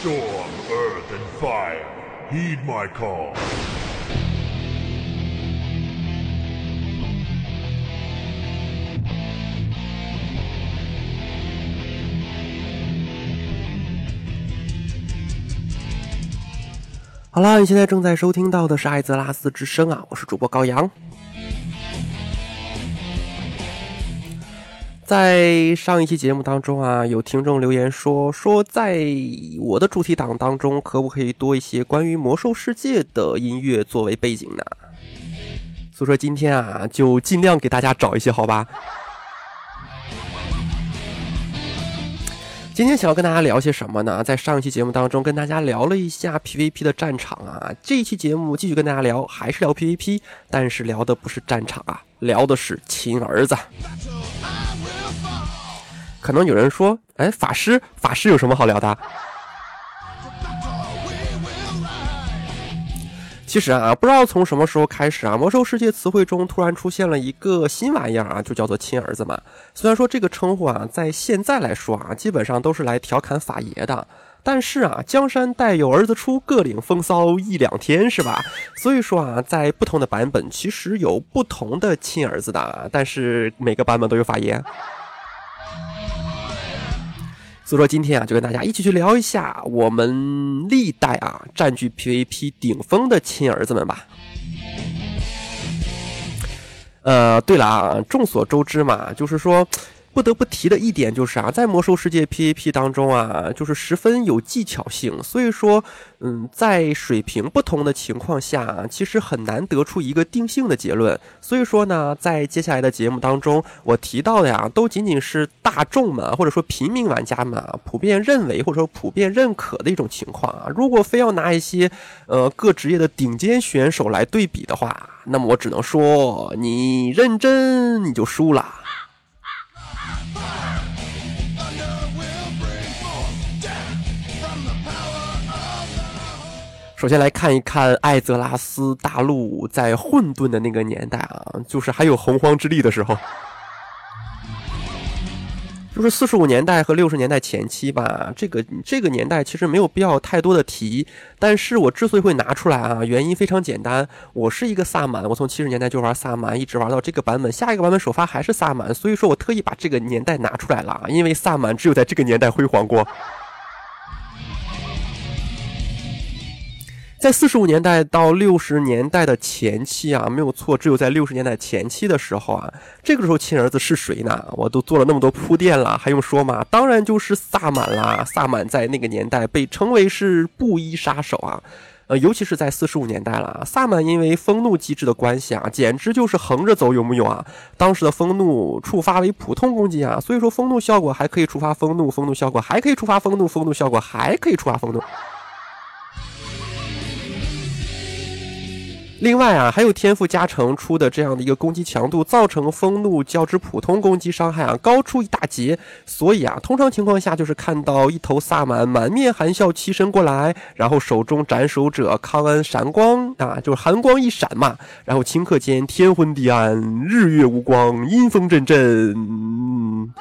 Storm, earth, and fire, heed my call. 好了，你现在正在收听到的是艾泽拉斯之声啊，我是主播高阳。在上一期节目当中啊，有听众留言说说，在我的主题档当中，可不可以多一些关于魔兽世界的音乐作为背景呢？所以说今天啊，就尽量给大家找一些，好吧？今天想要跟大家聊些什么呢？在上一期节目当中跟大家聊了一下 PVP 的战场啊，这一期节目继续跟大家聊，还是聊 PVP，但是聊的不是战场啊，聊的是亲儿子。可能有人说，哎，法师，法师有什么好聊的？其实啊，不知道从什么时候开始啊，魔兽世界词汇中突然出现了一个新玩意儿啊，就叫做亲儿子嘛。虽然说这个称呼啊，在现在来说啊，基本上都是来调侃法爷的，但是啊，江山代有儿子出，各领风骚一两天是吧？所以说啊，在不同的版本，其实有不同的亲儿子的，但是每个版本都有法爷。所以说今天啊，就跟大家一起去聊一下我们历代啊占据 PVP 顶峰的亲儿子们吧。呃，对了啊，众所周知嘛，就是说。不得不提的一点就是啊，在魔兽世界 PVP 当中啊，就是十分有技巧性，所以说，嗯，在水平不同的情况下，其实很难得出一个定性的结论。所以说呢，在接下来的节目当中，我提到的呀，都仅仅是大众们或者说平民玩家们啊普遍认为或者说普遍认可的一种情况啊。如果非要拿一些呃各职业的顶尖选手来对比的话，那么我只能说，你认真你就输了。首先来看一看艾泽拉斯大陆在混沌的那个年代啊，就是还有洪荒之力的时候，就是四十五年代和六十年代前期吧。这个这个年代其实没有必要太多的提，但是我之所以会拿出来啊，原因非常简单，我是一个萨满，我从七十年代就玩萨满，一直玩到这个版本，下一个版本首发还是萨满，所以说我特意把这个年代拿出来了，因为萨满只有在这个年代辉煌过。在四十五年代到六十年代的前期啊，没有错，只有在六十年代前期的时候啊，这个时候亲儿子是谁呢？我都做了那么多铺垫了，还用说吗？当然就是萨满啦！萨满在那个年代被称为是布衣杀手啊，呃，尤其是在四十五年代了，萨满因为风怒机制的关系啊，简直就是横着走，有木有啊？当时的风怒触发为普通攻击啊，所以说风怒效果还可以触发风怒，风怒效果还可以触发风怒，风怒效果还可以触发风怒。另外啊，还有天赋加成出的这样的一个攻击强度，造成风怒较之普通攻击伤害啊高出一大截。所以啊，通常情况下就是看到一头萨满满面含笑欺身过来，然后手中斩首者康恩闪光啊，就是寒光一闪嘛，然后顷刻间天昏地暗，日月无光，阴风阵阵。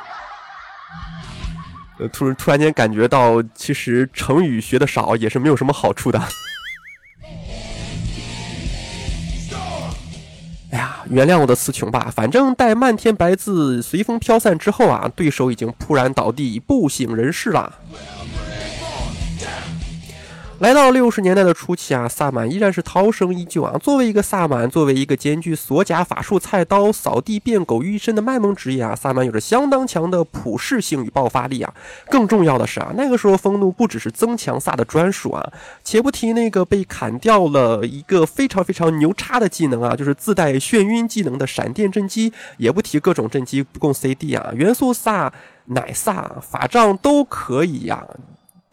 呃，突然突然间感觉到，其实成语学的少也是没有什么好处的。哎呀，原谅我的词穷吧。反正待漫天白字随风飘散之后啊，对手已经扑然倒地，不省人事了。来到六十年代的初期啊，萨满依然是涛声依旧啊。作为一个萨满，作为一个兼具锁甲、法术、菜刀、扫地、变狗于一身的卖萌职业啊，萨满有着相当强的普适性与爆发力啊。更重要的是啊，那个时候风怒不只是增强萨的专属啊，且不提那个被砍掉了一个非常非常牛叉的技能啊，就是自带眩晕技能的闪电震击，也不提各种震击不供 CD 啊，元素萨、奶萨、法杖都可以呀。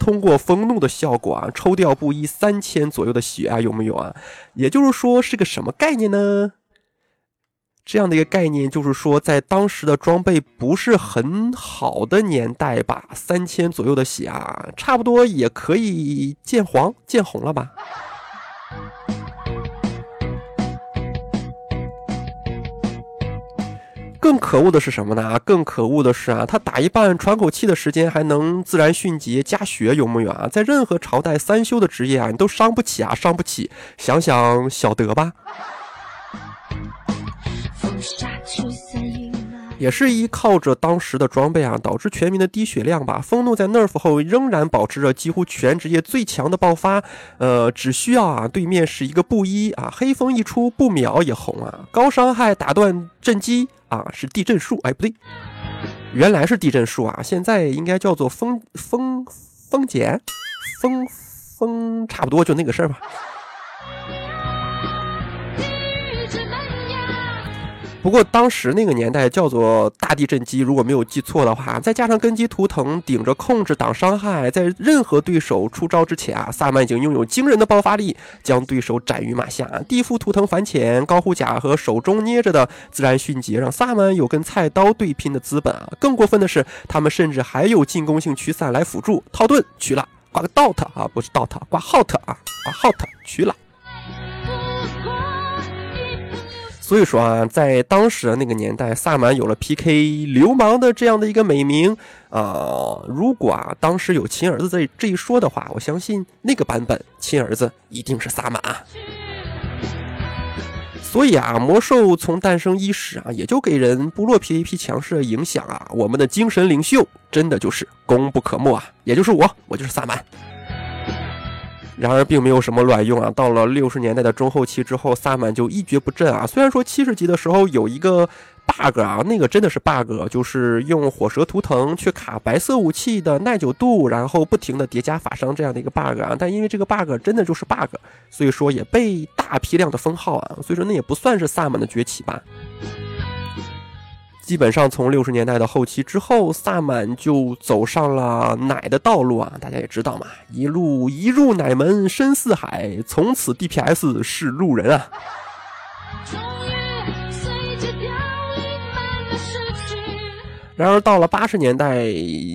通过风怒的效果啊，抽掉布衣三千左右的血啊，有没有啊？也就是说是个什么概念呢？这样的一个概念就是说，在当时的装备不是很好的年代吧，三千左右的血啊，差不多也可以见黄见红了吧。更可恶的是什么呢？更可恶的是啊，他打一半喘口气的时间还能自然迅捷加血，有木有啊？在任何朝代三修的职业啊，你都伤不起啊，伤不起。想想小德吧。也是依靠着当时的装备啊，导致全民的低血量吧。风怒在 nerf 后仍然保持着几乎全职业最强的爆发，呃，只需要啊对面是一个布衣啊，黑风一出不秒也红啊。高伤害打断震击啊，是地震术，哎不对，原来是地震术啊，现在应该叫做风风风减，风风差不多就那个事儿吧。不过当时那个年代叫做大地震机，如果没有记错的话，再加上根基图腾顶着控制挡伤害，在任何对手出招之前啊，萨满已经拥有惊人的爆发力，将对手斩于马下。地缚图腾反潜、高护甲和手中捏着的自然迅捷，让萨满有跟菜刀对拼的资本啊！更过分的是，他们甚至还有进攻性驱散来辅助。套盾取了，挂个 dot 啊，不是 dot，挂 hot 啊，挂 hot 取了。所以说啊，在当时的那个年代，萨满有了 PK 流氓的这样的一个美名啊。如果啊当时有亲儿子这这一说的话，我相信那个版本亲儿子一定是萨满。所以啊，魔兽从诞生伊始啊，也就给人部落 PVP 强势的影响啊。我们的精神领袖真的就是功不可没啊，也就是我，我就是萨满。然而并没有什么卵用啊！到了六十年代的中后期之后，萨满就一蹶不振啊。虽然说七十级的时候有一个 bug 啊，那个真的是 bug，就是用火蛇图腾去卡白色武器的耐久度，然后不停的叠加法伤这样的一个 bug 啊。但因为这个 bug 真的就是 bug，所以说也被大批量的封号啊。所以说那也不算是萨满的崛起吧。基本上从六十年代的后期之后，萨满就走上了奶的道路啊！大家也知道嘛，一路一入奶门深似海，从此 DPS 是路人啊。然而到了八十年代、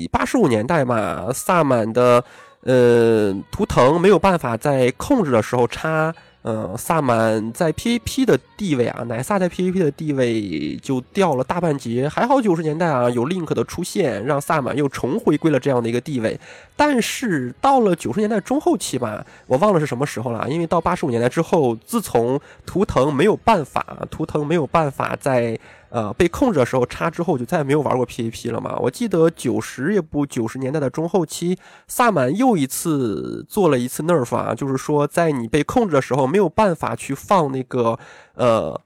八十五年代嘛，萨满的呃图腾没有办法在控制的时候插。嗯，萨满在 PAP 的地位啊，奶萨在 PAP 的地位就掉了大半截。还好九十年代啊，有 Link 的出现，让萨满又重回归了这样的一个地位。但是到了九十年代中后期吧，我忘了是什么时候了，因为到八十五年代之后，自从图腾没有办法，图腾没有办法在。呃，被控制的时候插之后就再也没有玩过 PVP 了嘛？我记得九十也不九十年代的中后期，萨满又一次做了一次 nerf 啊，就是说在你被控制的时候没有办法去放那个呃，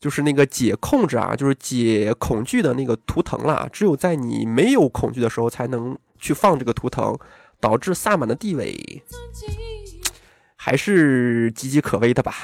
就是那个解控制啊，就是解恐惧的那个图腾了，只有在你没有恐惧的时候才能去放这个图腾，导致萨满的地位还是岌岌可危的吧。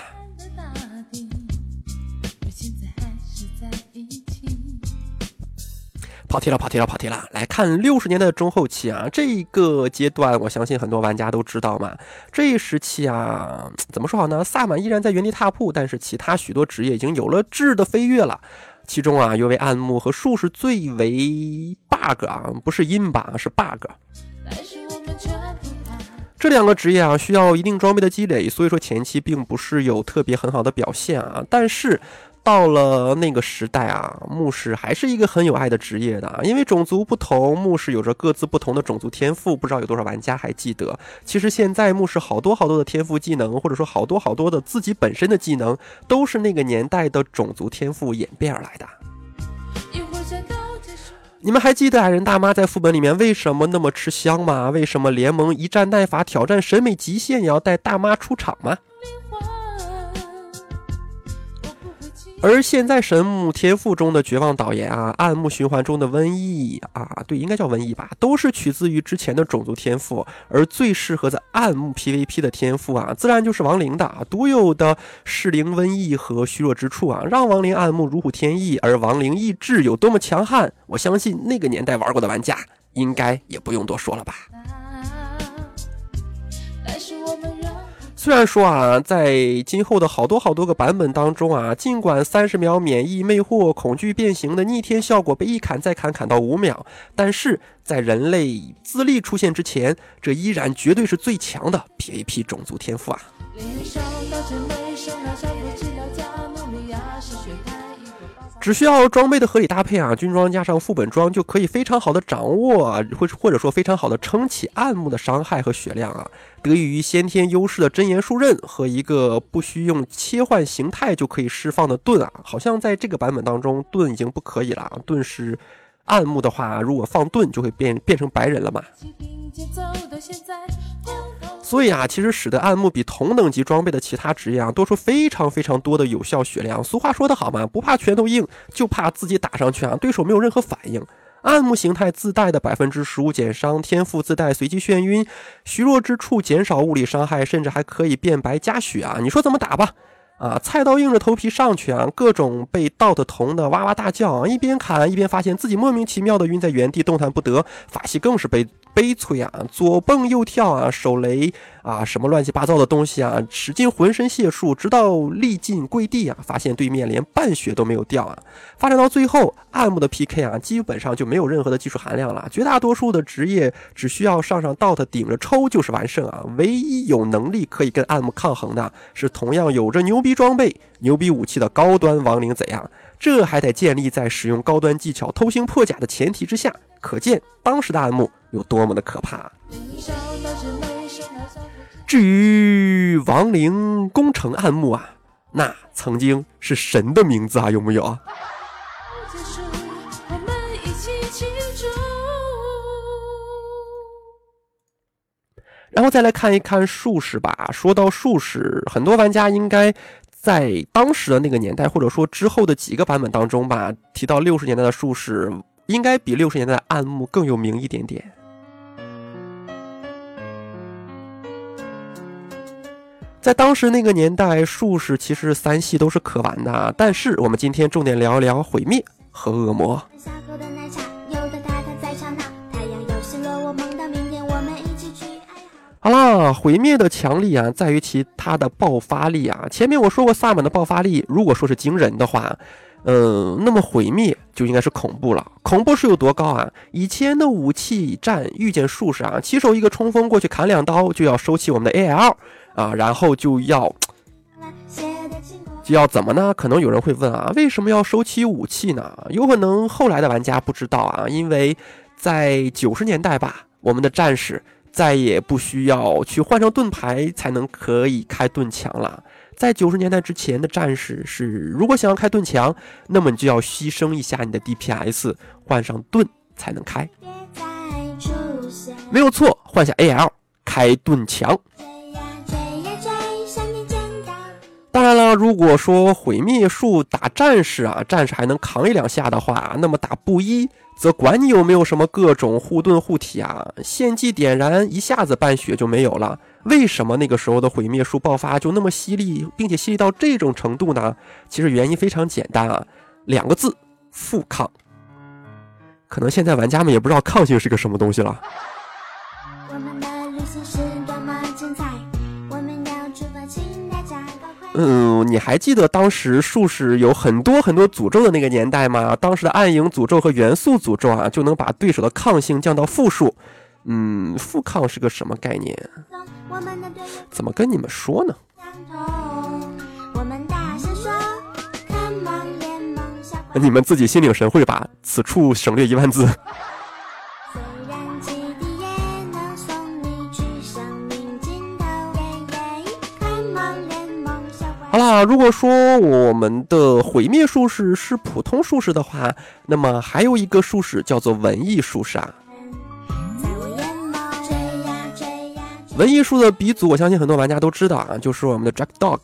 跑题了，跑题了，跑题了！来看六十年代中后期啊，这个阶段，我相信很多玩家都知道嘛。这一时期啊，怎么说好呢？萨满依然在原地踏步，但是其他许多职业已经有了质的飞跃了。其中啊，尤为暗牧和术士最为 bug 啊，不是阴吧，是 bug。这两个职业啊，需要一定装备的积累，所以说前期并不是有特别很好的表现啊，但是。到了那个时代啊，牧师还是一个很有爱的职业的，因为种族不同，牧师有着各自不同的种族天赋。不知道有多少玩家还记得？其实现在牧师好多好多的天赋技能，或者说好多好多的自己本身的技能，都是那个年代的种族天赋演变而来的。你们还记得矮人大妈在副本里面为什么那么吃香吗？为什么联盟一战耐法挑战审美极限也要带大妈出场吗？而现在神木天赋中的绝望导言啊，暗木循环中的瘟疫啊，对，应该叫瘟疫吧，都是取自于之前的种族天赋，而最适合在暗木 PVP 的天赋啊，自然就是亡灵的啊独有的噬灵瘟疫和虚弱之处啊，让亡灵暗木如虎添翼。而亡灵意志有多么强悍，我相信那个年代玩过的玩家应该也不用多说了吧。虽然说啊，在今后的好多好多个版本当中啊，尽管三十秒免疫魅惑、恐惧变形的逆天效果被一砍再砍砍到五秒，但是在人类自立出现之前，这依然绝对是最强的 PAP 种族天赋啊！只需要装备的合理搭配啊，军装加上副本装就可以非常好的掌握啊，或或者说非常好的撑起暗幕的伤害和血量啊。得益于先天优势的真言树刃和一个不需用切换形态就可以释放的盾啊，好像在这个版本当中盾已经不可以了，盾是暗幕的话，如果放盾就会变变成白人了嘛。所以啊，其实使得暗牧比同等级装备的其他职业啊多出非常非常多的有效血量。俗话说得好嘛，不怕拳头硬，就怕自己打上去啊，对手没有任何反应。暗牧形态自带的百分之十五减伤，天赋自带随机眩晕，虚弱之处减少物理伤害，甚至还可以变白加血啊！你说怎么打吧？啊，菜刀硬着头皮上去啊，各种被盗的铜的哇哇大叫啊，一边砍一边发现自己莫名其妙的晕在原地动弹不得，法系更是悲。悲催啊！左蹦右跳啊，手雷啊，什么乱七八糟的东西啊，使劲浑身解数，直到力尽跪地啊，发现对面连半血都没有掉啊！发展到最后，暗幕的 PK 啊，基本上就没有任何的技术含量了。绝大多数的职业只需要上上 DOT 顶着抽就是完胜啊！唯一有能力可以跟暗幕抗衡的，是同样有着牛逼装备、牛逼武器的高端亡灵怎样！这还得建立在使用高端技巧偷星破甲的前提之下，可见当时的暗幕。有多么的可怕！至于亡灵攻城暗幕啊，那曾经是神的名字啊，有没有？然后再来看一看术士吧。说到术士，很多玩家应该在当时的那个年代，或者说之后的几个版本当中吧，提到六十年代的术士，应该比六十年代的暗幕更有名一点点。在当时那个年代，术士其实三系都是可玩的。但是我们今天重点聊一聊毁灭和恶魔。好了，毁灭的强力啊，在于其它的爆发力啊。前面我说过，萨满的爆发力如果说是惊人的话，嗯，那么毁灭就应该是恐怖了。恐怖是有多高啊？以前的武器战遇见术士啊，起手一个冲锋过去砍两刀，就要收起我们的 AL。啊，然后就要就要怎么呢？可能有人会问啊，为什么要收起武器呢？有可能后来的玩家不知道啊，因为在九十年代吧，我们的战士再也不需要去换上盾牌才能可以开盾墙了。在九十年代之前的战士是，如果想要开盾墙，那么你就要牺牲一下你的 DPS，换上盾才能开。没有错，换下 AL 开盾墙。当然了，如果说毁灭术打战士啊，战士还能扛一两下的话，那么打布衣则管你有没有什么各种护盾护体啊，献祭点燃一下子半血就没有了。为什么那个时候的毁灭术爆发就那么犀利，并且犀利到这种程度呢？其实原因非常简单啊，两个字：负抗。可能现在玩家们也不知道抗性是个什么东西了。嗯，你还记得当时术士有很多很多诅咒的那个年代吗？当时的暗影诅咒和元素诅咒啊，就能把对手的抗性降到负数。嗯，负抗是个什么概念？怎么跟你们说呢？你们自己心领神会吧，此处省略一万字。好啦，如果说我们的毁灭术士是普通术士的话，那么还有一个术士叫做文艺术士啊。文艺术的鼻祖，我相信很多玩家都知道啊，就是我们的 Jack Dog。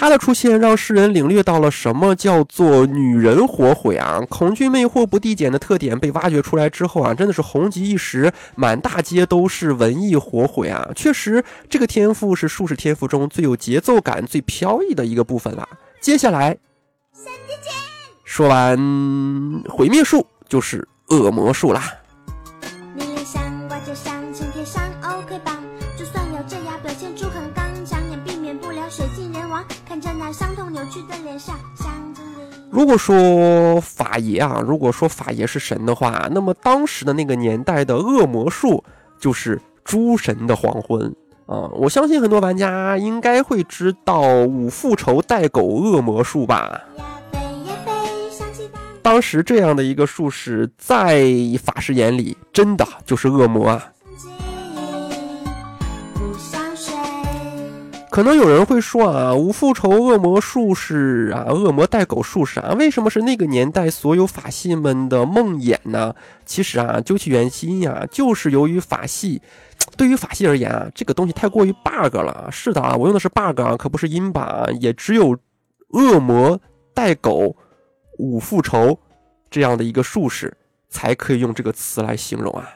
他的出现让世人领略到了什么叫做女人火毁啊！恐惧魅惑不递减的特点被挖掘出来之后啊，真的是红极一时，满大街都是文艺火毁啊！确实，这个天赋是术士天赋中最有节奏感、最飘逸的一个部分了。接下来，说完毁灭术，就是恶魔术啦。如果说法爷啊，如果说法爷是神的话，那么当时的那个年代的恶魔术就是诸神的黄昏啊，我相信很多玩家应该会知道五复仇带狗恶魔术吧。当时这样的一个术士，在法师眼里，真的就是恶魔啊。可能有人会说啊，五复仇恶魔术士啊，恶魔带狗术士啊，为什么是那个年代所有法系们的梦魇呢？其实啊，究其原因呀，就是由于法系，对于法系而言啊，这个东西太过于 bug 了。是的啊，我用的是 bug 啊，可不是阴吧？也只有恶魔带狗五复仇这样的一个术士，才可以用这个词来形容啊。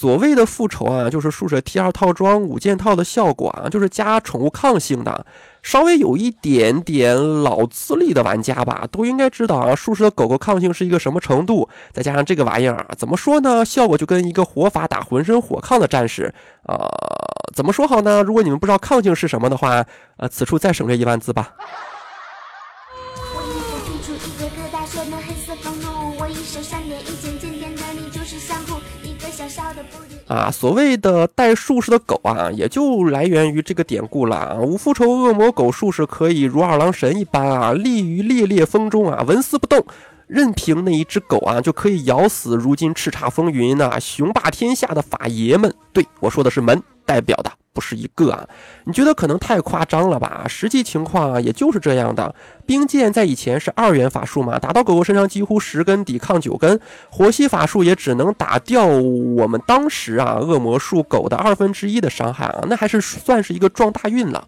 所谓的复仇啊，就是术士 T 二套装五件套的效果啊，就是加宠物抗性的。稍微有一点点老资历的玩家吧，都应该知道啊，术士的狗狗抗性是一个什么程度。再加上这个玩意儿啊，怎么说呢？效果就跟一个火法打浑身火抗的战士啊，怎么说好呢？如果你们不知道抗性是什么的话，呃，此处再省略一万字吧。啊，所谓的带术士的狗啊，也就来源于这个典故了啊。五复仇恶魔狗术士可以如二郎神一般啊，立于烈烈风中啊，纹丝不动，任凭那一只狗啊，就可以咬死如今叱咤风云呐、雄霸天下的法爷们。对我说的是门代表的。不是一个啊，你觉得可能太夸张了吧？实际情况啊，也就是这样的。冰剑在以前是二元法术嘛，打到狗狗身上几乎十根抵抗九根，火系法术也只能打掉我们当时啊恶魔术狗的二分之一的伤害啊，那还是算是一个撞大运了。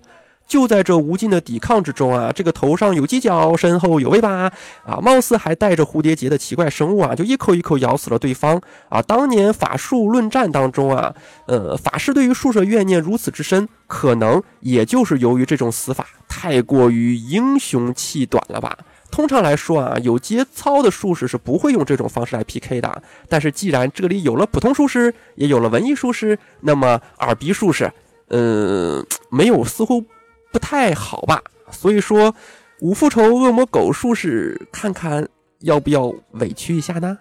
就在这无尽的抵抗之中啊，这个头上有犄角，身后有尾巴啊，貌似还带着蝴蝶结的奇怪生物啊，就一口一口咬死了对方啊。当年法术论战当中啊，呃，法师对于术士怨念如此之深，可能也就是由于这种死法太过于英雄气短了吧。通常来说啊，有节操的术士是不会用这种方式来 PK 的。但是既然这里有了普通术士，也有了文艺术士，那么耳鼻术士，嗯，没有似乎。不太好吧，所以说五复仇恶魔狗术士，看看要不要委屈一下呢？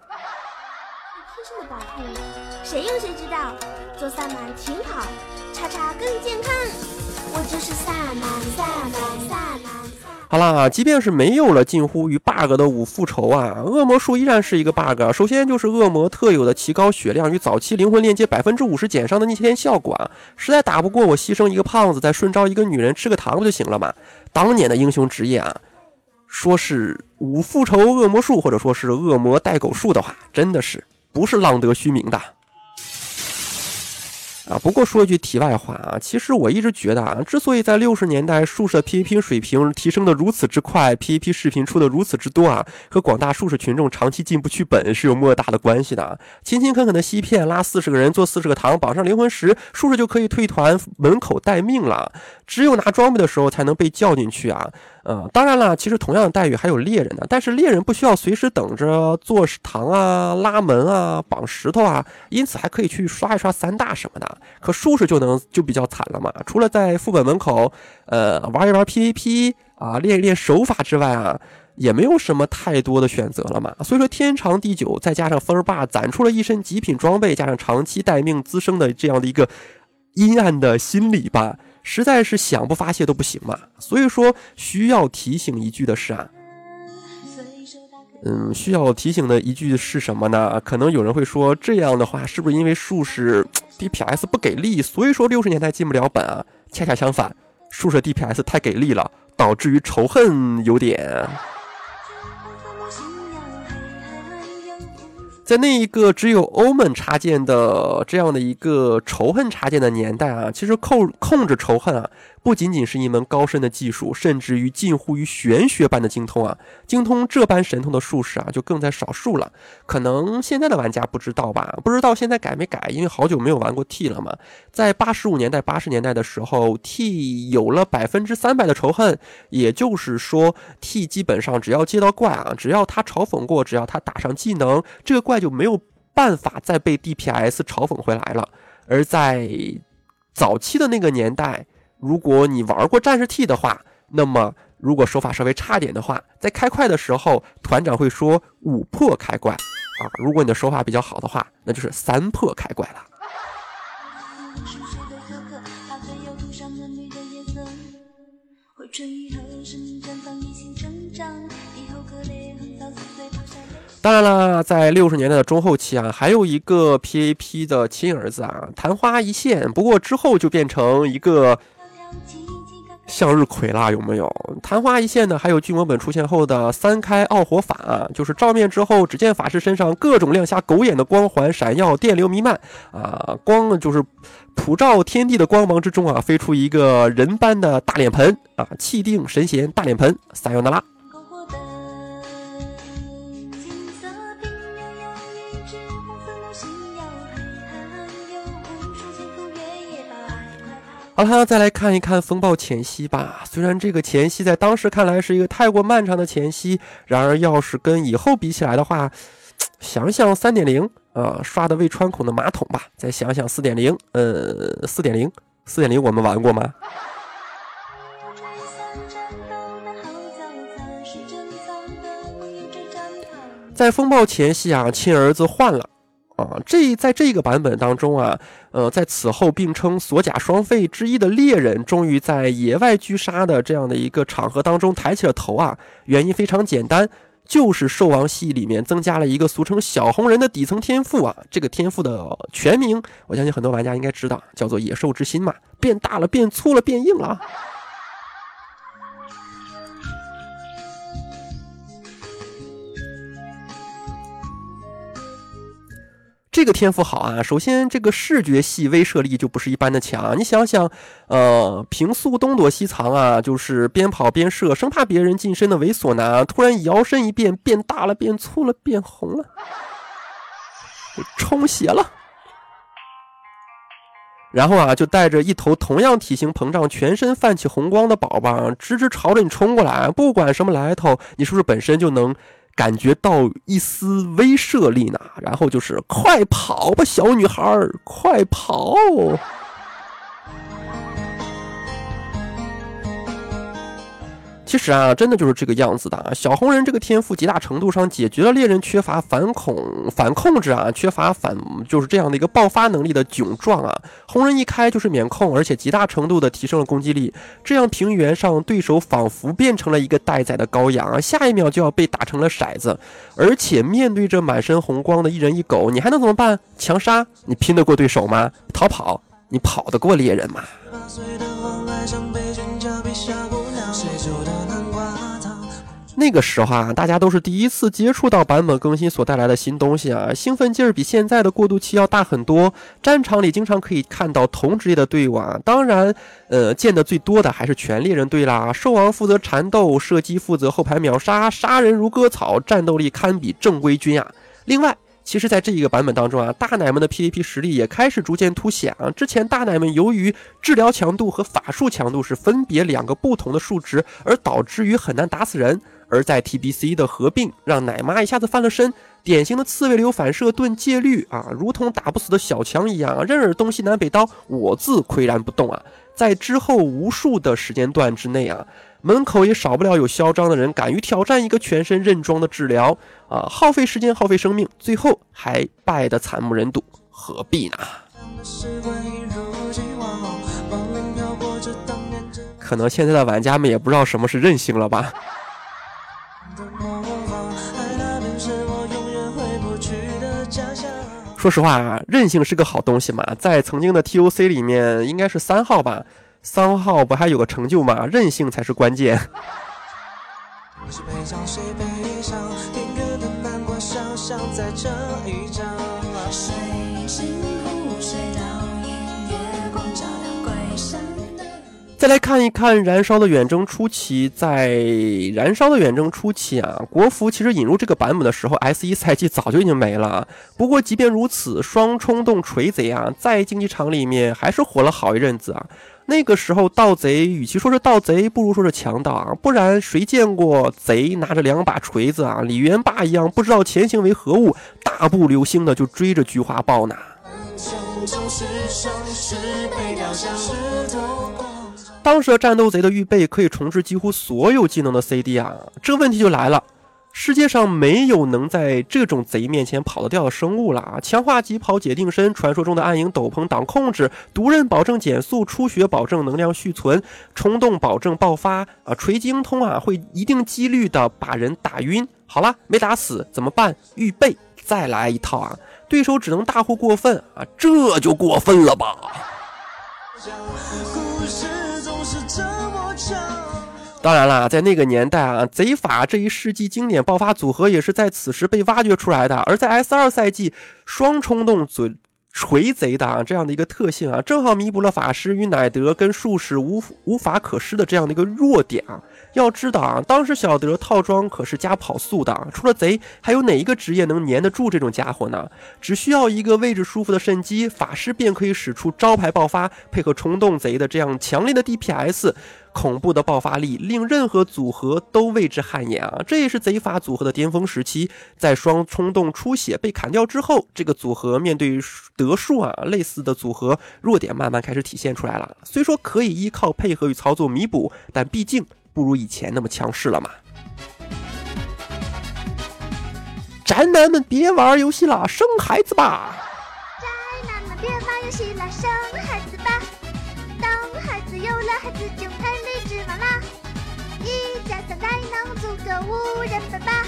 天生的宝库，谁用谁知道。做萨满挺好，叉叉更健康。我就是萨，好啦，即便是没有了近乎于 bug 的五复仇啊，恶魔术依然是一个 bug。首先就是恶魔特有的提高血量与早期灵魂链接百分之五十减伤的逆天效果啊，实在打不过我牺牲一个胖子，再顺招一个女人吃个糖不就行了吗？当年的英雄职业啊，说是五复仇恶魔术或者说是恶魔带狗术的话，真的是不是浪得虚名的。啊，不过说一句题外话啊，其实我一直觉得啊，之所以在六十年代术士 PVP 水平提升的如此之快，PVP 视频出的如此之多啊，和广大术士群众长期进不去本是有莫大的关系的。勤勤恳恳的吸片，拉四十个人做四十个糖，绑上灵魂石，术士就可以退团门口待命了。只有拿装备的时候才能被叫进去啊。呃，当然了，其实同样的待遇还有猎人呢，但是猎人不需要随时等着做糖啊、拉门啊、绑石头啊，因此还可以去刷一刷三大什么的。可术士就能就比较惨了嘛，除了在副本门口，呃，玩一玩 PVP 啊，练一练手法之外啊，也没有什么太多的选择了嘛。所以说天长地久，再加上分儿霸攒出了一身极品装备，加上长期待命滋生的这样的一个阴暗的心理吧。实在是想不发泄都不行嘛，所以说需要提醒一句的是啊，嗯，需要提醒的一句是什么呢？可能有人会说，这样的话是不是因为术士 DPS 不给力，所以说六十年代进不了本啊？恰恰相反，术士 DPS 太给力了，导致于仇恨有点。在那一个只有欧盟插件的这样的一个仇恨插件的年代啊，其实控控制仇恨啊。不仅仅是一门高深的技术，甚至于近乎于玄学般的精通啊！精通这般神通的术士啊，就更在少数了。可能现在的玩家不知道吧？不知道现在改没改？因为好久没有玩过 T 了嘛。在八十五年代、八十年代的时候，T 有了百分之三百的仇恨，也就是说，T 基本上只要接到怪啊，只要他嘲讽过，只要他打上技能，这个怪就没有办法再被 DPS 嘲讽回来了。而在早期的那个年代，如果你玩过战士 T 的话，那么如果手法稍微差点的话，在开怪的时候，团长会说五破开怪啊。如果你的手法比较好的话，那就是三破开怪了。当然啦，在六十年代的中后期啊，还有一个 PAP 的亲儿子啊，昙花一现。不过之后就变成一个。向日葵啦，有没有？昙花一现呢，还有巨魔本出现后的三开奥火法、就是照面之后，只见法师身上各种亮瞎狗眼的光环闪耀，电流弥漫啊，光就是普照天地的光芒之中啊，飞出一个人般的大脸盆啊，气定神闲大脸盆，撒由那拉。好了，再来看一看风暴前夕吧。虽然这个前夕在当时看来是一个太过漫长的前夕，然而要是跟以后比起来的话，想想三点零啊，刷的未穿孔的马桶吧，再想想四点零，呃，四点零，四点零我们玩过吗？在风暴前夕啊，亲儿子换了啊。这在这个版本当中啊，呃，在此后并称锁甲双废之一的猎人，终于在野外狙杀的这样的一个场合当中抬起了头啊。原因非常简单。就是兽王系里面增加了一个俗称小红人的底层天赋啊，这个天赋的全名，我相信很多玩家应该知道，叫做野兽之心嘛，变大了，变粗了，变硬了这个天赋好啊！首先，这个视觉系威慑力就不是一般的强。你想想，呃，平素东躲西藏啊，就是边跑边射，生怕别人近身的猥琐男，突然摇身一变，变大了，变粗了，变红了，充血了。然后啊，就带着一头同样体型膨胀、全身泛起红光的宝宝，直直朝着你冲过来。不管什么来头，你是不是本身就能感觉到一丝威慑力呢？然后就是快跑吧，小女孩儿，快跑！其实啊，真的就是这个样子的啊。小红人这个天赋极大程度上解决了猎人缺乏反恐、反控制啊，缺乏反就是这样的一个爆发能力的窘状啊。红人一开就是免控，而且极大程度的提升了攻击力，这样平原上对手仿佛变成了一个待宰的羔羊啊，下一秒就要被打成了骰子。而且面对着满身红光的一人一狗，你还能怎么办？强杀？你拼得过对手吗？逃跑？你跑得过猎人吗？那个时候啊，大家都是第一次接触到版本更新所带来的新东西啊，兴奋劲儿比现在的过渡期要大很多。战场里经常可以看到同职业的队伍啊，当然，呃，见的最多的还是全猎人队啦。兽王负责缠斗，射击负责后排秒杀，杀人如割草，战斗力堪比正规军啊。另外，其实，在这一个版本当中啊，大奶们的 PVP 实力也开始逐渐凸显啊。之前大奶们由于治疗强度和法术强度是分别两个不同的数值，而导致于很难打死人。而在 TBC 的合并，让奶妈一下子翻了身，典型的刺猬流反射盾戒律啊，如同打不死的小强一样啊，任尔东西南北刀，我自岿然不动啊。在之后无数的时间段之内啊，门口也少不了有嚣张的人敢于挑战一个全身刃装的治疗啊，耗费时间，耗费生命，最后还败得惨不忍睹，何必呢？可能现在的玩家们也不知道什么是韧性了吧？说实话啊，韧性是个好东西嘛，在曾经的 TOC 里面，应该是三号吧，三号不还有个成就嘛，韧性才是关键。再来看一看《燃烧的远征》初期，在《燃烧的远征》初期啊，国服其实引入这个版本的时候，S 一赛季早就已经没了。不过即便如此，双冲动锤贼啊，在竞技场里面还是火了好一阵子啊。那个时候，盗贼与其说是盗贼，不如说是强盗啊！不然谁见过贼拿着两把锤子啊，李元霸一样不知道前行为何物，大步流星的就追着菊花豹呢？当时战斗贼的预备可以重置几乎所有技能的 CD 啊，这问题就来了，世界上没有能在这种贼面前跑得掉的生物了啊！强化疾跑解定身，传说中的暗影斗篷挡控制，毒刃保证减速，出血保证能量续存，冲动保证爆发啊！锤精通啊，会一定几率的把人打晕。好了，没打死怎么办？预备，再来一套啊！对手只能大呼过分啊，这就过分了吧？当然啦，在那个年代啊，贼法这一世纪经典爆发组合也是在此时被挖掘出来的。而在 S 二赛季，双冲动嘴锤贼的啊这样的一个特性啊，正好弥补了法师与乃德跟术士无无法可施的这样的一个弱点啊。要知道啊，当时小德套装可是加跑速的，除了贼，还有哪一个职业能粘得住这种家伙呢？只需要一个位置舒服的肾机，法师便可以使出招牌爆发，配合冲动贼的这样强烈的 DPS。恐怖的爆发力令任何组合都为之汗颜啊！这也是贼法组合的巅峰时期。在双冲动出血被砍掉之后，这个组合面对德数啊类似的组合弱点慢慢开始体现出来了。虽说可以依靠配合与操作弥补，但毕竟不如以前那么强势了嘛。宅男们别玩游戏了，生孩子吧！宅男们别玩游戏了，生孩子吧。当孩子有了孩子就太理智了啦，一家三代能组个无人班吧。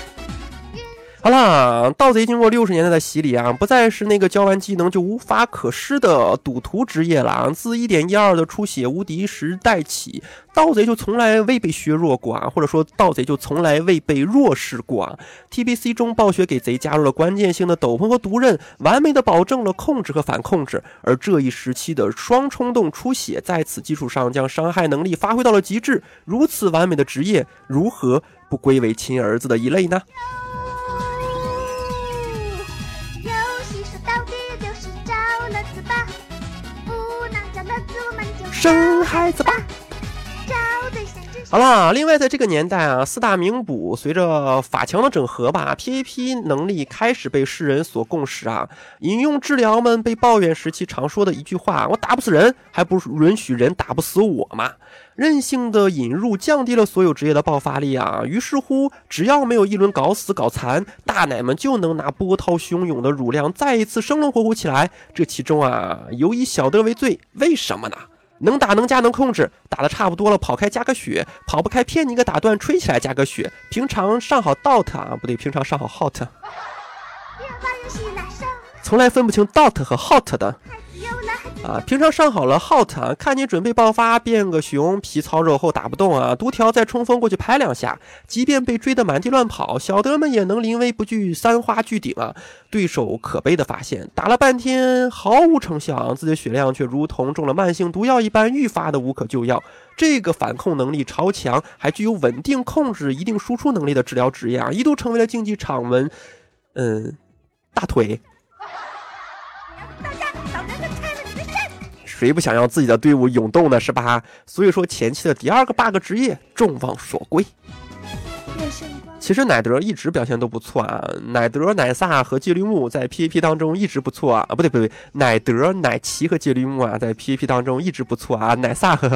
好啦，盗贼经过六十年代的洗礼啊，不再是那个教完技能就无法可施的赌徒职业了啊。自一点一二的出血无敌时代起，盗贼就从来未被削弱过啊，或者说盗贼就从来未被弱势过啊。TBC 中，暴雪给贼加入了关键性的斗篷和毒刃，完美的保证了控制和反控制。而这一时期的双冲动出血，在此基础上将伤害能力发挥到了极致。如此完美的职业，如何不归为亲儿子的一类呢？生孩子吧。好了，另外在这个年代啊，四大名捕随着法强的整合吧，PAP 能力开始被世人所共识啊。引用治疗们被抱怨时期常说的一句话：“我打不死人，还不允许人打不死我吗。”任性的引入降低了所有职业的爆发力啊。于是乎，只要没有一轮搞死搞残，大奶们就能拿波涛汹涌的乳量再一次生龙活虎起来。这其中啊，尤以小德为最，为什么呢？能打能加能控制，打的差不多了，跑开加个血，跑不开骗你个打断，吹起来加个血。平常上好 dot 啊，不对，平常上好 hot，从来分不清 dot 和 hot 的。啊，平常上好了 hot 啊，看你准备爆发，变个熊，皮糙肉厚打不动啊，毒条再冲锋过去拍两下，即便被追得满地乱跑，小德们也能临危不惧，三花聚顶啊。对手可悲的发现，打了半天毫无成效，自己的血量却如同中了慢性毒药一般愈发的无可救药。这个反控能力超强，还具有稳定控制、一定输出能力的治疗职业啊，一度成为了竞技场文，嗯，大腿。谁不想要自己的队伍涌动呢？是吧？所以说前期的第二个 bug 职业众望所归。其实乃德一直表现都不错啊，乃德、乃萨和戒律木在 PVP 当中一直不错啊，啊不对不对，乃德、乃奇和戒律木啊在 PVP 当中一直不错啊，乃萨和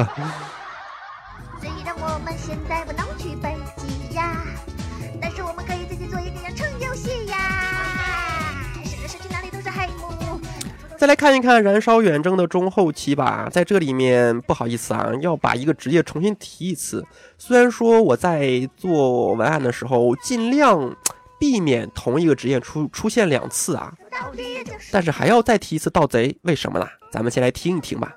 虽然我们现在不能再来看一看燃烧远征的中后期吧，在这里面不好意思啊，要把一个职业重新提一次。虽然说我在做文案的时候尽量避免同一个职业出出现两次啊，但是还要再提一次盗贼，为什么呢？咱们先来听一听吧。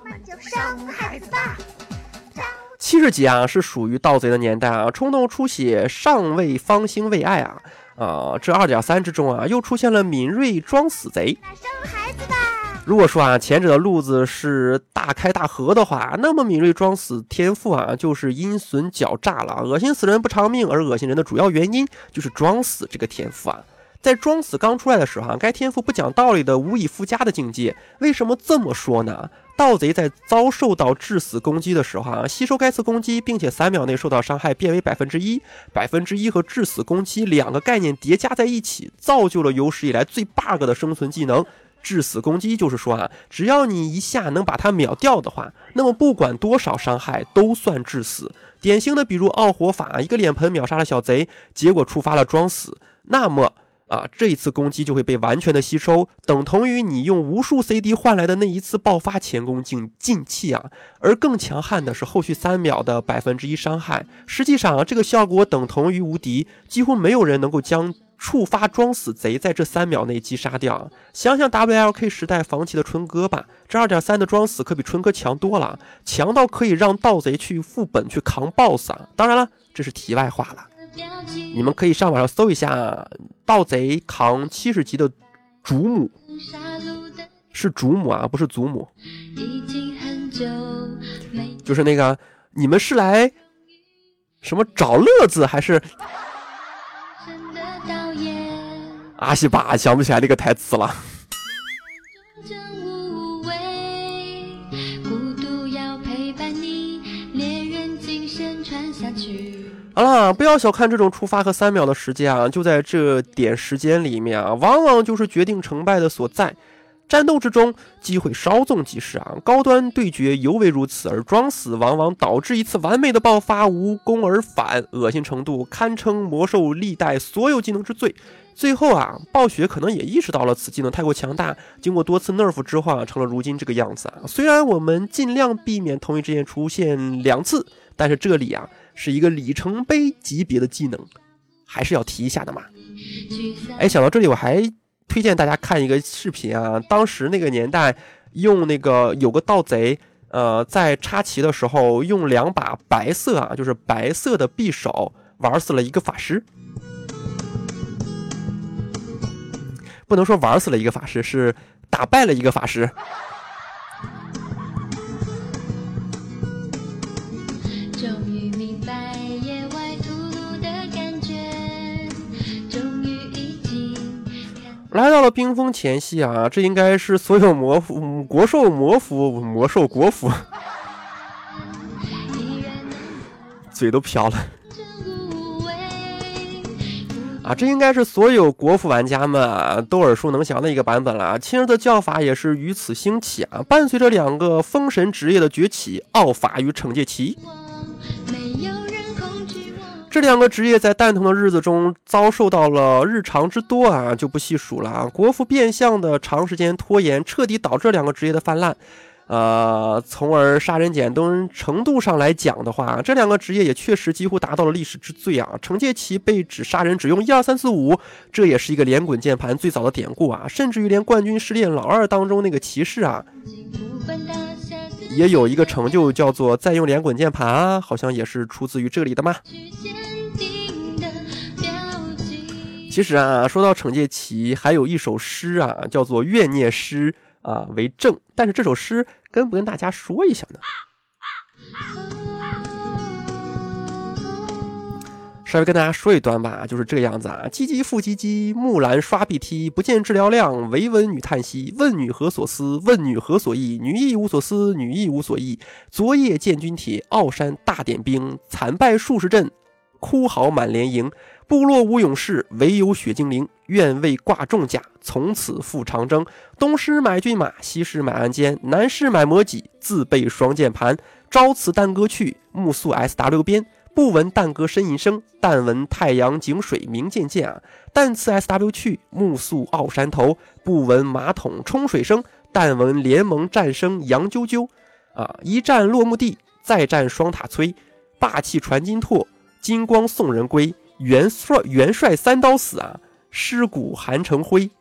七十级啊，是属于盗贼的年代啊，冲动出血尚未芳心未艾啊。啊、这二点三之中啊，又出现了敏锐装死贼。生孩子吧。如果说啊，前者的路子是大开大合的话，那么敏锐装死天赋啊，就是阴损狡诈了，恶心死人不偿命。而恶心人的主要原因就是装死这个天赋啊。在装死刚出来的时候啊，该天赋不讲道理的无以复加的境界。为什么这么说呢？盗贼在遭受到致死攻击的时候啊，吸收该次攻击，并且三秒内受到伤害变为百分之一。百分之一和致死攻击两个概念叠加在一起，造就了有史以来最 bug 的生存技能致死攻击就是说啊，只要你一下能把它秒掉的话，那么不管多少伤害都算致死。典型的比如奥火法，一个脸盆秒杀了小贼，结果触发了装死，那么。啊，这一次攻击就会被完全的吸收，等同于你用无数 CD 换来的那一次爆发前功尽尽弃啊。而更强悍的是后续三秒的百分之一伤害，实际上啊，这个效果等同于无敌，几乎没有人能够将触发装死贼在这三秒内击杀掉。想想 WLK 时代防骑的春哥吧，这二点三的装死可比春哥强多了，强到可以让盗贼去副本去扛 BOSS 啊。当然了，这是题外话了。你们可以上网上搜一下盗贼扛七十级的主母，是主母啊，不是祖母。就是那个，你们是来什么找乐子还是？阿西吧，想不起来那个台词了。好了，不要小看这种出发和三秒的时间啊！就在这点时间里面啊，往往就是决定成败的所在。战斗之中，机会稍纵即逝啊！高端对决尤为如此，而装死往往导致一次完美的爆发，无功而返，恶心程度堪称魔兽历代所有技能之最。最后啊，暴雪可能也意识到了此技能太过强大，经过多次 nerf 之后啊，成了如今这个样子啊。虽然我们尽量避免同一之间出现两次，但是这里啊。是一个里程碑级别的技能，还是要提一下的嘛。哎，想到这里，我还推荐大家看一个视频啊。当时那个年代，用那个有个盗贼，呃，在插旗的时候，用两把白色啊，就是白色的匕首，玩死了一个法师。不能说玩死了一个法师，是打败了一个法师。终于明白，也来到了冰封前夕啊，这应该是所有魔服、国兽魔服、魔兽国服，嘴都飘了啊！这应该是所有国服玩家们都耳熟能详的一个版本了啊。亲儿的叫法也是于此兴起啊！伴随着两个封神职业的崛起，奥法与惩戒旗。这两个职业在蛋疼的日子中遭受到了日常之多啊，就不细数了啊。国服变相的长时间拖延，彻底导致两个职业的泛滥，呃，从而杀人减吨程度上来讲的话，这两个职业也确实几乎达到了历史之最啊。惩戒旗被指杀人只用一二三四五，这也是一个连滚键盘最早的典故啊。甚至于连冠军失恋老二当中那个骑士啊，也有一个成就叫做再用连滚键盘啊，好像也是出自于这里的嘛。其实啊，说到惩戒棋，还有一首诗啊，叫做《怨念诗》啊为证。但是这首诗跟不跟大家说一下呢？稍微跟大家说一段吧，就是这个样子啊。唧唧复唧唧，木兰刷碧梯，不见知了亮，唯闻女叹息。问女何所思？问女何所忆？女亦无所思，女亦无所忆。昨夜见军帖，傲山大点兵，惨败数十阵，哭嚎满连营。部落无勇士，唯有雪精灵。愿为挂重甲，从此赴长征。东施买骏马，西施买鞍鞯，南施买魔戟，自备双键盘。朝辞旦歌去，暮宿 S W 边。不闻旦歌呻吟声，但闻太阳井水鸣渐渐啊。旦辞 S W 去，暮宿傲山头。不闻马桶冲水声，但闻联盟战声扬啾啾啊。一战落木地，再战双塔摧。霸气传金柝，金光送人归。元帅元帅三刀死啊，尸骨寒成灰，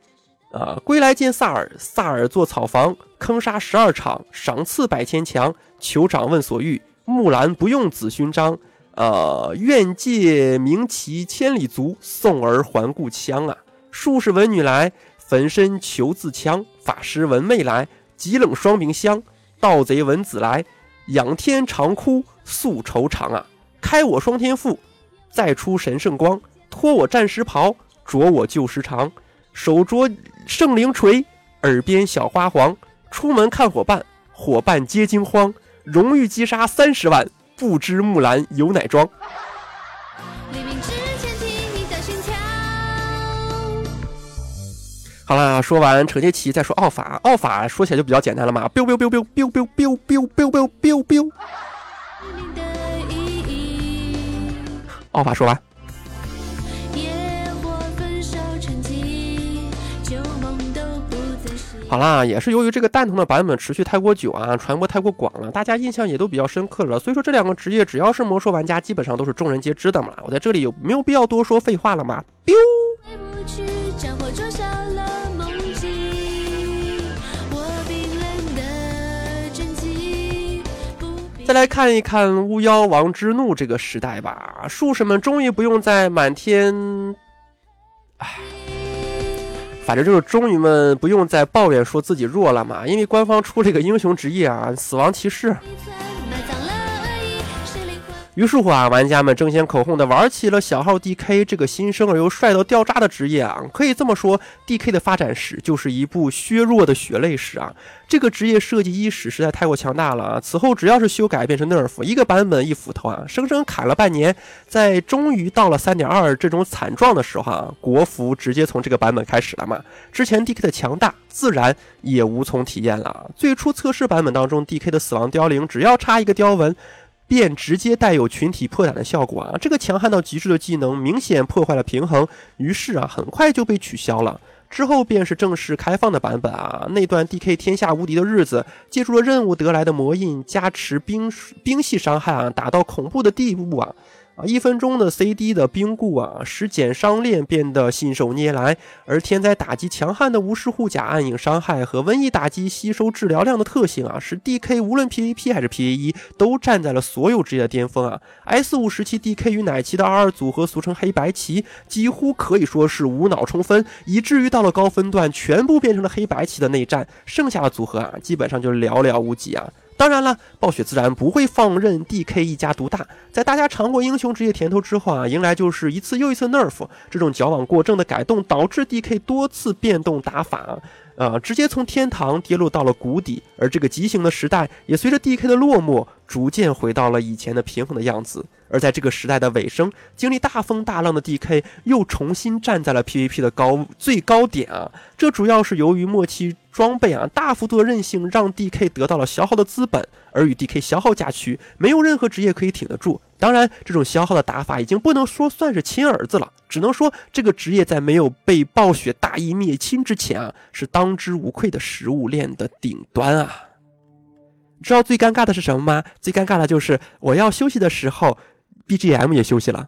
啊！归来见萨尔，萨尔坐草房，坑杀十二场，赏赐百千强。酋长问所欲，木兰不用紫勋章，呃，愿借名旗千里足，送儿还故乡啊！术士闻女来，焚身求自枪；法师闻妹来，极冷双明香；盗贼闻子来，仰天长哭诉愁长啊！开我双天赋。再出神圣光，脱我战时袍，着我旧时裳，手着圣灵锤，耳边小花黄。出门看伙伴，伙伴皆惊慌。荣誉击杀三十万，不知木兰有奶装。好啦，说完惩戒旗，再说奥法。奥法说起来就比较简单了嘛，biu biu biu biu biu biu biu biu biu biu biu。奥法说完。好啦，也是由于这个蛋疼的版本持续太过久啊，传播太过广了，大家印象也都比较深刻了。所以说这两个职业，只要是魔兽玩家，基本上都是众人皆知的嘛。我在这里有没有必要多说废话了吗丢。再来看一看巫妖王之怒这个时代吧，术士们终于不用再满天，唉，反正就是终于们不用再抱怨说自己弱了嘛，因为官方出这个英雄职业啊，死亡骑士。于是乎啊，玩家们争先恐后的玩起了小号 DK 这个新生而又帅到掉渣的职业啊。可以这么说，DK 的发展史就是一部削弱的血泪史啊。这个职业设计伊始实在太过强大了啊！此后只要是修改变成 nerf，一个版本一斧头啊，生生砍了半年，在终于到了3.2这种惨状的时候啊，国服直接从这个版本开始了嘛。之前 DK 的强大自然也无从体验了。最初测试版本当中，DK 的死亡凋零只要插一个雕纹。便直接带有群体破胆的效果啊！这个强悍到极致的技能明显破坏了平衡，于是啊，很快就被取消了。之后便是正式开放的版本啊，那段 DK 天下无敌的日子，借助了任务得来的魔印加持冰冰系伤害啊，打到恐怖的地步啊！啊，一分钟的 CD 的冰固啊，使减伤链变得信手拈来；而天灾打击强悍的无视护甲暗影伤害和瘟疫打击吸收治疗量的特性啊，使 DK 无论 PVP 还是 PVE 都站在了所有职业的巅峰啊！S 五时期 DK 与奶骑的二二组合，俗称黑白棋，几乎可以说是无脑冲分，以至于到了高分段，全部变成了黑白棋的内战，剩下的组合啊，基本上就寥寥无几啊！当然了，暴雪自然不会放任 DK 一家独大。在大家尝过英雄职业甜头之后啊，迎来就是一次又一次 nerf。这种矫枉过正的改动，导致 DK 多次变动打法，呃，直接从天堂跌落到了谷底。而这个畸形的时代，也随着 DK 的落寞，逐渐回到了以前的平衡的样子。而在这个时代的尾声，经历大风大浪的 DK 又重新站在了 PVP 的高最高点啊！这主要是由于末期装备啊大幅度的韧性，让 DK 得到了消耗的资本，而与 DK 消耗加区，没有任何职业可以挺得住。当然，这种消耗的打法已经不能说算是亲儿子了，只能说这个职业在没有被暴雪大义灭亲之前啊，是当之无愧的食物链的顶端啊！知道最尴尬的是什么吗？最尴尬的就是我要休息的时候。BGM 也休息了。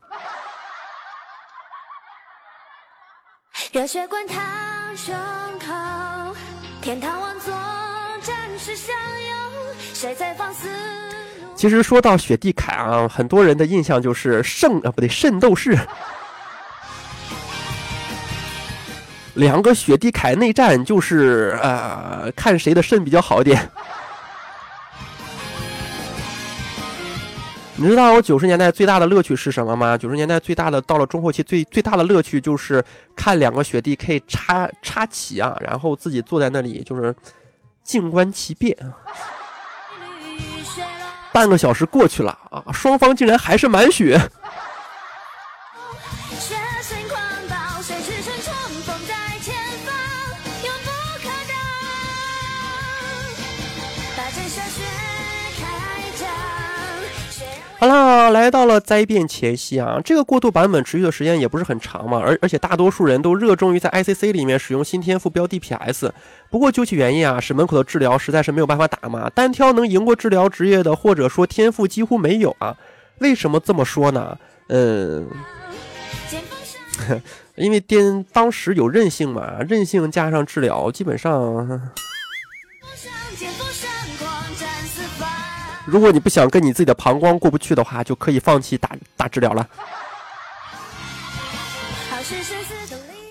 热血滚烫胸口，天堂王座战士相，谁在放肆？其实说到雪地凯啊，很多人的印象就是圣啊，不对，圣斗士。两个雪地凯内战，就是呃，看谁的肾比较好一点。你知道我九十年代最大的乐趣是什么吗？九十年代最大的到了中后期最最大的乐趣就是看两个雪地 K 插插旗啊，然后自己坐在那里就是静观其变。半个小时过去了啊，双方竟然还是满血。好啦，来到了灾变前夕啊，这个过渡版本持续的时间也不是很长嘛，而而且大多数人都热衷于在 ICC 里面使用新天赋标 DPS。不过究其原因啊，是门口的治疗实在是没有办法打嘛，单挑能赢过治疗职业的，或者说天赋几乎没有啊。为什么这么说呢？嗯，因为颠当时有韧性嘛，韧性加上治疗，基本，上如果你不想跟你自己的膀胱过不去的话，就可以放弃打打治疗了。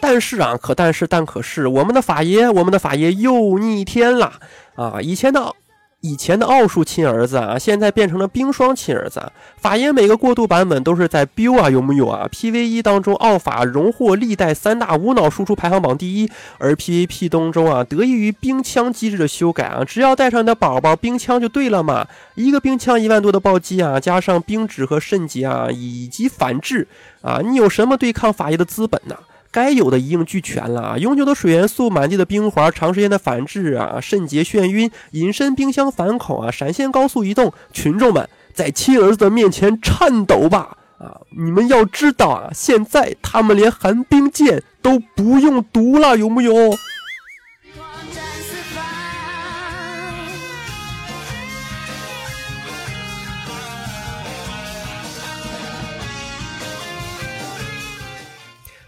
但是啊，可但是但可是，我们的法爷，我们的法爷又逆天了啊！以前的以前的奥数亲儿子啊，现在变成了冰霜亲儿子。法爷每个过渡版本都是在 BU 啊，有木有啊？PVE 当中，奥法荣获历代三大无脑输出排行榜第一，而 PVP 当中啊，得益于冰枪机制的修改啊，只要带上你的宝宝，冰枪就对了嘛。一个冰枪一万多的暴击啊，加上冰指和肾结啊，以及反制啊，你有什么对抗法爷的资本呢？该有的一应俱全了啊！永久的水元素、满地的冰环、长时间的反制啊、肾结眩晕、隐身冰箱反恐啊、闪现高速移动，群众们在亲儿子的面前颤抖吧！啊，你们要知道啊，现在他们连寒冰剑都不用读了，有木有？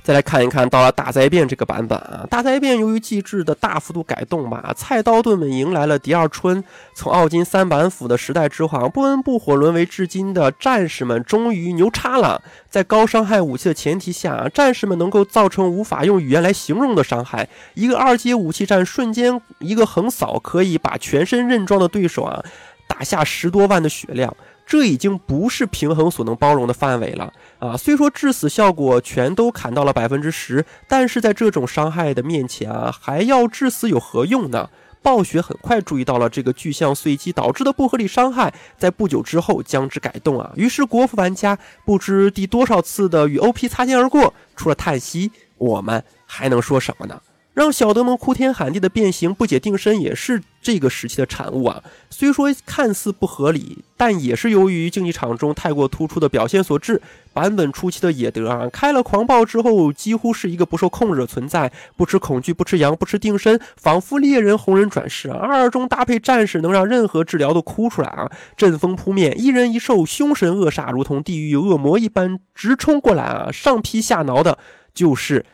再来看一看，到了大灾变这个版本啊，大灾变由于机制的大幅度改动吧，菜刀盾们迎来了第二春。从奥金三板斧的时代之皇，不温不火沦为至今的战士们，终于牛叉了。在高伤害武器的前提下，战士们能够造成无法用语言来形容的伤害。一个二阶武器战，瞬间一个横扫可以把全身刃装的对手啊打下十多万的血量。这已经不是平衡所能包容的范围了啊！虽说致死效果全都砍到了百分之十，但是在这种伤害的面前啊，还要致死有何用呢？暴雪很快注意到了这个巨象碎击导致的不合理伤害，在不久之后将之改动啊。于是国服玩家不知第多少次的与 OP 擦肩而过，除了叹息，我们还能说什么呢？让小德蒙哭天喊地的变形不解定身也是这个时期的产物啊。虽说看似不合理，但也是由于竞技场中太过突出的表现所致。版本初期的野德啊，开了狂暴之后，几乎是一个不受控制的存在，不吃恐惧，不吃羊，不吃定身，仿佛猎人红人转世啊。二中搭配战士，能让任何治疗都哭出来啊。阵风扑面，一人一兽，凶神恶煞，如同地狱恶魔一般直冲过来啊，上劈下挠的，就是。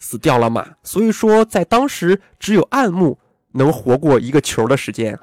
死掉了嘛，所以说在当时只有暗木能活过一个球的时间。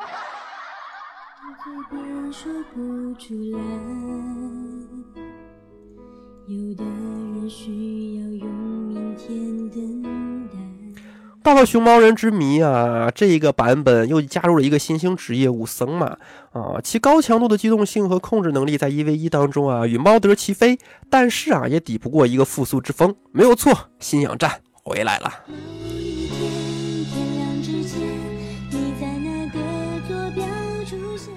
到了熊猫人之谜啊，这一个版本又加入了一个新兴职业武僧嘛，啊，其高强度的机动性和控制能力在一 v 一当中啊与猫德齐飞，但是啊也抵不过一个复苏之风，没有错，信仰战。回来了。某一天天亮之前，你在那个坐标出现。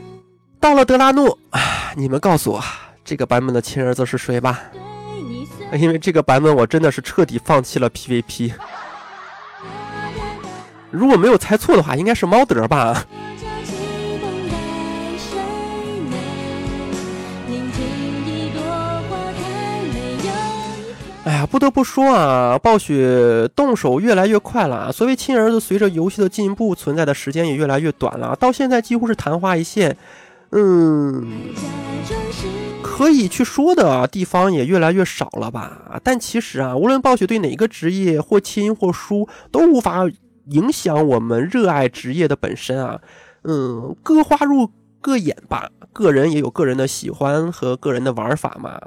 到了德拉诺，啊，你们告诉我这个版本的亲儿子是谁吧？因为这个版本我真的是彻底放弃了 PVP。如果没有猜错的话，应该是猫德吧？哎呀，不得不说啊，暴雪动手越来越快了啊。所谓亲儿子，随着游戏的进步，存在的时间也越来越短了，到现在几乎是昙花一现。嗯，可以去说的地方也越来越少了吧？但其实啊，无论暴雪对哪个职业或亲或疏，都无法影响我们热爱职业的本身啊。嗯，各花入各眼吧，个人也有个人的喜欢和个人的玩法嘛。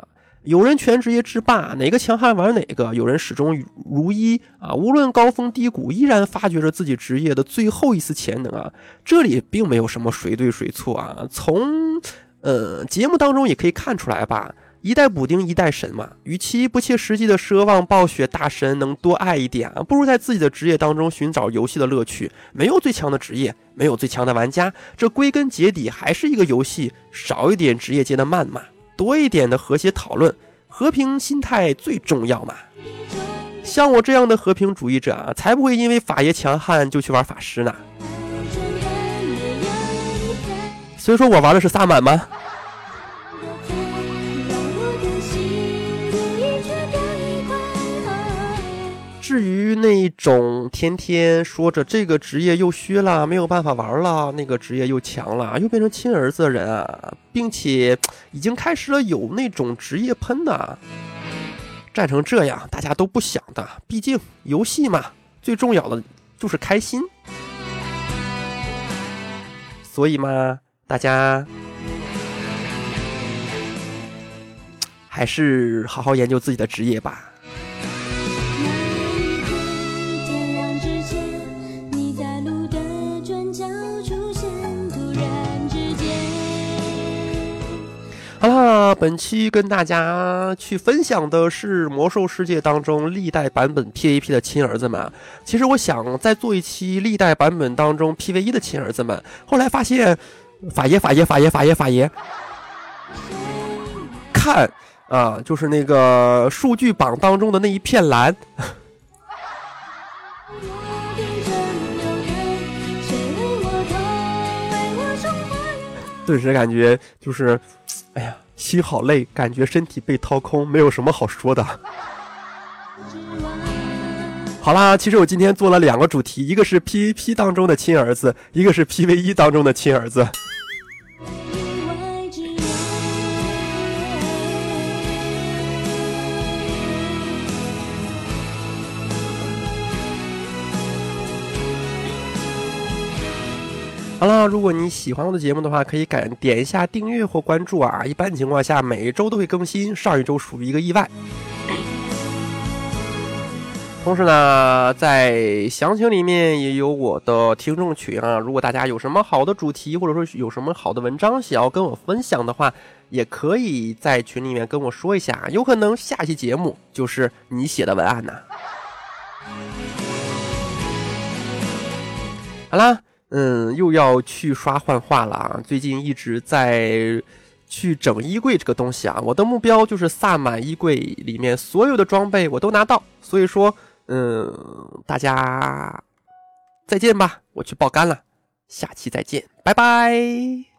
有人全职业制霸，哪个强悍玩哪个；有人始终如一啊，无论高峰低谷，依然发掘着自己职业的最后一丝潜能啊。这里并没有什么谁对谁错啊，从呃节目当中也可以看出来吧。一代补丁，一代神嘛。与其不切实际的奢望暴雪大神能多爱一点啊，不如在自己的职业当中寻找游戏的乐趣。没有最强的职业，没有最强的玩家，这归根结底还是一个游戏少一点职业间的谩骂，多一点的和谐讨论，和平心态最重要嘛。像我这样的和平主义者啊，才不会因为法爷强悍就去玩法师呢。所以说我玩的是萨满吗？至于那种天天说着这个职业又虚了，没有办法玩了，那个职业又强了，又变成亲儿子的人啊，并且已经开始了有那种职业喷的，战成这样，大家都不想的。毕竟游戏嘛，最重要的就是开心。所以嘛，大家还是好好研究自己的职业吧。好了，本期跟大家去分享的是《魔兽世界》当中历代版本 PVP 的亲儿子们。其实我想再做一期历代版本当中 PVE 的亲儿子们，后来发现，法爷法爷法爷法爷法爷，看啊，就是那个数据榜当中的那一片蓝。顿时感觉就是哎呀，心好累，感觉身体被掏空，没有什么好说的。好啦，其实我今天做了两个主题，一个是 PVP 当中的亲儿子，一个是 PVE 当中的亲儿子。好了，如果你喜欢我的节目的话，可以感点一下订阅或关注啊。一般情况下，每一周都会更新，上一周属于一个意外。同时呢，在详情里面也有我的听众群啊。如果大家有什么好的主题，或者说有什么好的文章想要跟我分享的话，也可以在群里面跟我说一下，有可能下期节目就是你写的文案呢。好啦，嗯，又要去刷幻化了啊！最近一直在去整衣柜这个东西啊，我的目标就是萨满衣柜里面所有的装备我都拿到，所以说，嗯，大家再见吧，我去爆肝了，下期再见，拜拜。